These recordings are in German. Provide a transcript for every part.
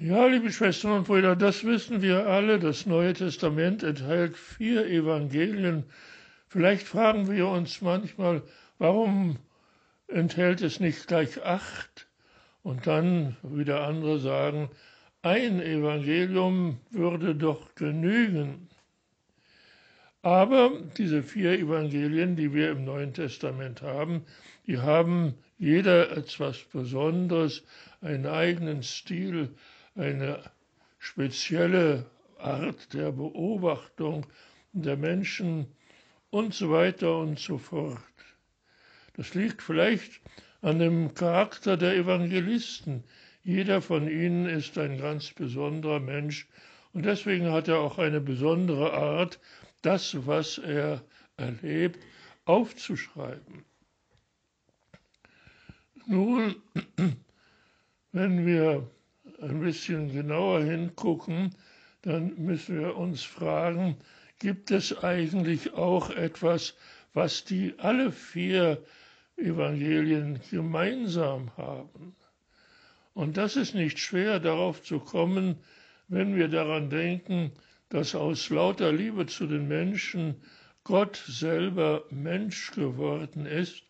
Ja, liebe Schwestern und Brüder, das wissen wir alle. Das Neue Testament enthält vier Evangelien. Vielleicht fragen wir uns manchmal, warum enthält es nicht gleich acht? Und dann wieder andere sagen, ein Evangelium würde doch genügen. Aber diese vier Evangelien, die wir im Neuen Testament haben, die haben jeder etwas Besonderes, einen eigenen Stil, eine spezielle Art der Beobachtung der Menschen und so weiter und so fort. Das liegt vielleicht an dem Charakter der Evangelisten. Jeder von ihnen ist ein ganz besonderer Mensch und deswegen hat er auch eine besondere Art, das, was er erlebt, aufzuschreiben. Nun, wenn wir ein bisschen genauer hingucken, dann müssen wir uns fragen, gibt es eigentlich auch etwas, was die alle vier Evangelien gemeinsam haben? Und das ist nicht schwer darauf zu kommen, wenn wir daran denken, dass aus lauter Liebe zu den Menschen Gott selber Mensch geworden ist.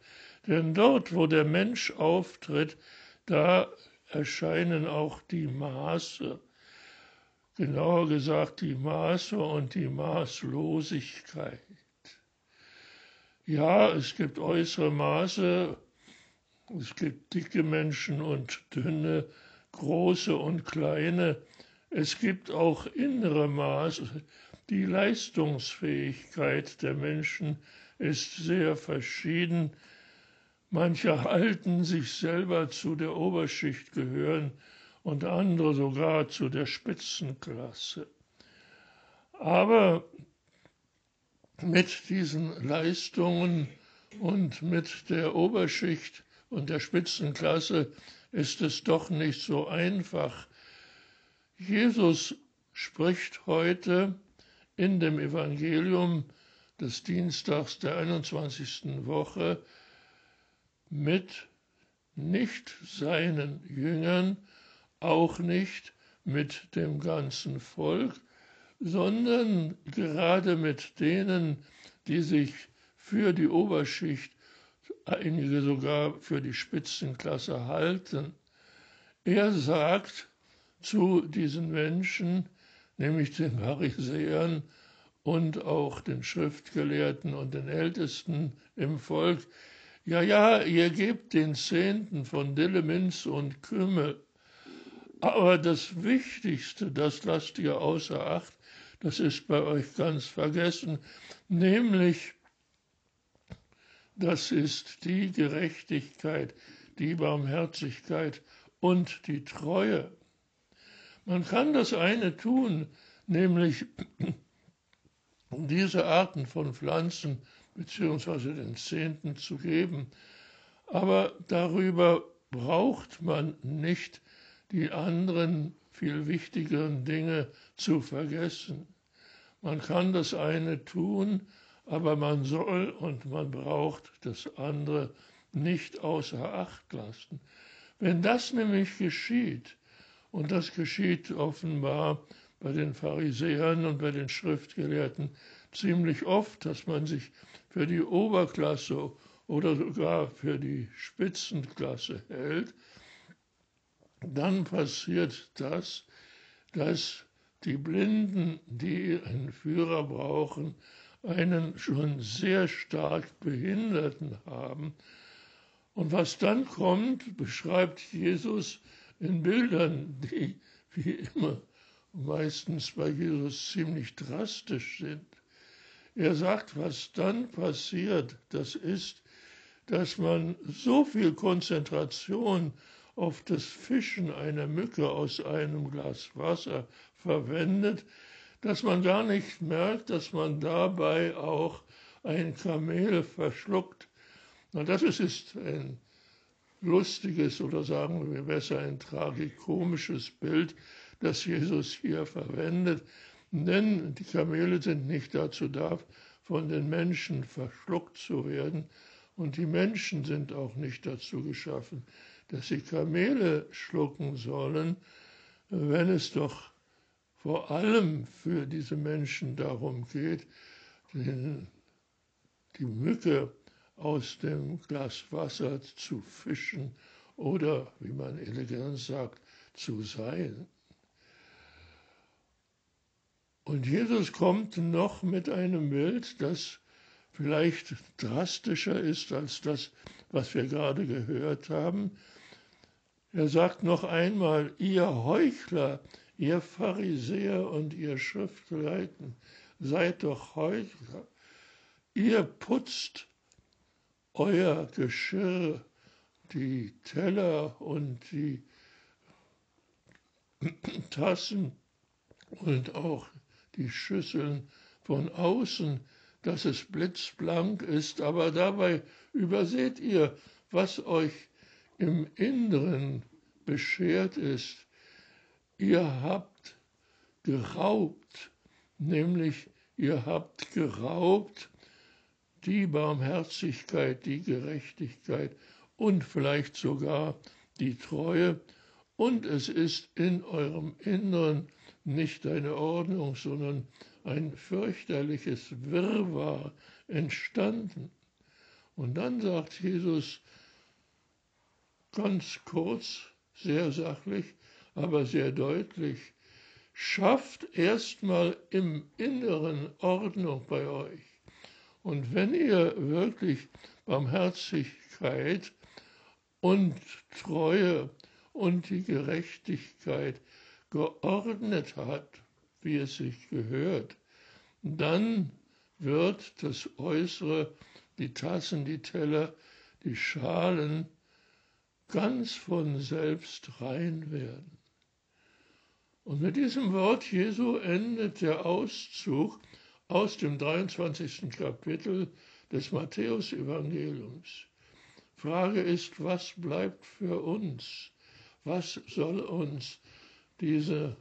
Denn dort, wo der Mensch auftritt, da erscheinen auch die Maße, genauer gesagt die Maße und die Maßlosigkeit. Ja, es gibt äußere Maße, es gibt dicke Menschen und dünne, große und kleine, es gibt auch innere Maße. Die Leistungsfähigkeit der Menschen ist sehr verschieden. Manche halten sich selber zu der Oberschicht gehören und andere sogar zu der Spitzenklasse. Aber mit diesen Leistungen und mit der Oberschicht und der Spitzenklasse ist es doch nicht so einfach, Jesus spricht heute in dem Evangelium des Dienstags der 21. Woche mit nicht seinen Jüngern, auch nicht mit dem ganzen Volk, sondern gerade mit denen, die sich für die Oberschicht, einige sogar für die Spitzenklasse halten. Er sagt, zu diesen Menschen, nämlich den Pharisäern und auch den Schriftgelehrten und den Ältesten im Volk, ja, ja, ihr gebt den Zehnten von Dille, Minz und Kümmel, aber das Wichtigste, das lasst ihr außer Acht, das ist bei euch ganz vergessen, nämlich das ist die Gerechtigkeit, die Barmherzigkeit und die Treue. Man kann das eine tun, nämlich diese Arten von Pflanzen bzw. den Zehnten zu geben. Aber darüber braucht man nicht die anderen viel wichtigeren Dinge zu vergessen. Man kann das eine tun, aber man soll und man braucht das andere nicht außer Acht lassen. Wenn das nämlich geschieht, und das geschieht offenbar bei den Pharisäern und bei den Schriftgelehrten ziemlich oft, dass man sich für die Oberklasse oder sogar für die Spitzenklasse hält. Dann passiert das, dass die Blinden, die einen Führer brauchen, einen schon sehr stark Behinderten haben. Und was dann kommt, beschreibt Jesus in Bildern, die wie immer meistens bei Jesus ziemlich drastisch sind. Er sagt, was dann passiert, das ist, dass man so viel Konzentration auf das Fischen einer Mücke aus einem Glas Wasser verwendet, dass man gar nicht merkt, dass man dabei auch ein Kamel verschluckt. Na, das ist ein lustiges oder sagen wir besser ein tragikomisches Bild, das Jesus hier verwendet. Denn die Kamele sind nicht dazu da, von den Menschen verschluckt zu werden. Und die Menschen sind auch nicht dazu geschaffen, dass sie Kamele schlucken sollen. wenn es doch vor allem für diese Menschen darum geht, den, die Mücke aus dem Glas Wasser zu fischen oder, wie man elegant sagt, zu sein. Und Jesus kommt noch mit einem Bild, das vielleicht drastischer ist als das, was wir gerade gehört haben. Er sagt noch einmal, ihr Heuchler, ihr Pharisäer und ihr Schriftleiten, seid doch Heuchler. Ihr putzt euer Geschirr, die Teller und die Tassen und auch die Schüsseln von außen, dass es blitzblank ist, aber dabei überseht ihr, was euch im Inneren beschert ist. Ihr habt geraubt, nämlich ihr habt geraubt die Barmherzigkeit, die Gerechtigkeit und vielleicht sogar die Treue. Und es ist in eurem Inneren nicht eine Ordnung, sondern ein fürchterliches Wirrwarr entstanden. Und dann sagt Jesus ganz kurz, sehr sachlich, aber sehr deutlich, schafft erstmal im Inneren Ordnung bei euch. Und wenn ihr wirklich Barmherzigkeit und Treue und die Gerechtigkeit geordnet hat, wie es sich gehört, dann wird das Äußere, die Tassen, die Teller, die Schalen ganz von selbst rein werden. Und mit diesem Wort Jesu endet der Auszug aus dem 23. Kapitel des Matthäusevangeliums. Frage ist, was bleibt für uns? Was soll uns diese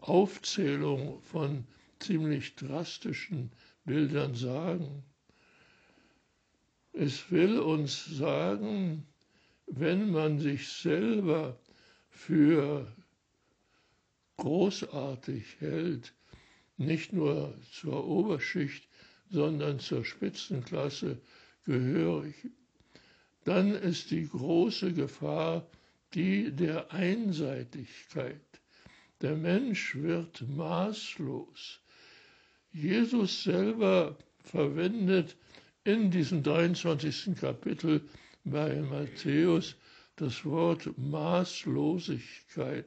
Aufzählung von ziemlich drastischen Bildern sagen. Es will uns sagen, wenn man sich selber für großartig hält, nicht nur zur Oberschicht, sondern zur Spitzenklasse gehörig, dann ist die große Gefahr die der Einseitigkeit. Der Mensch wird maßlos. Jesus selber verwendet in diesem 23. Kapitel bei Matthäus das Wort Maßlosigkeit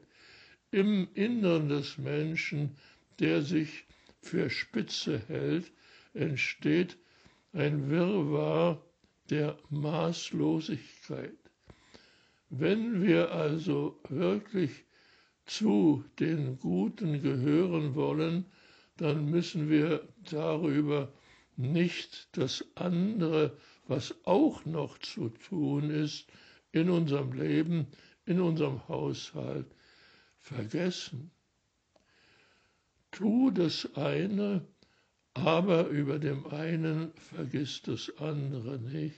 im Innern des Menschen, der sich für Spitze hält, entsteht ein Wirrwarr der Maßlosigkeit. Wenn wir also wirklich zu den Guten gehören wollen, dann müssen wir darüber nicht das andere, was auch noch zu tun ist in unserem Leben, in unserem Haushalt, vergessen. Tu das eine, aber über dem einen vergiss das andere nicht.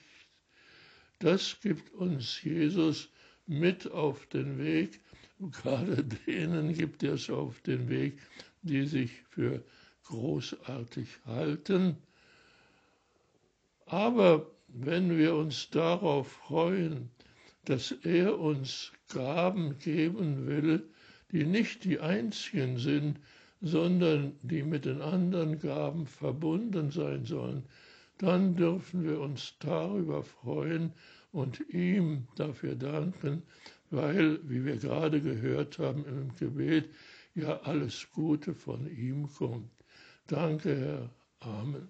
Das gibt uns Jesus mit auf den Weg. Gerade denen gibt er es auf den Weg, die sich für großartig halten. Aber wenn wir uns darauf freuen, dass er uns Gaben geben will, die nicht die einzigen sind, sondern die mit den anderen Gaben verbunden sein sollen, dann dürfen wir uns darüber freuen und ihm dafür danken, weil, wie wir gerade gehört haben im Gebet, ja alles Gute von ihm kommt. Danke, Herr. Amen.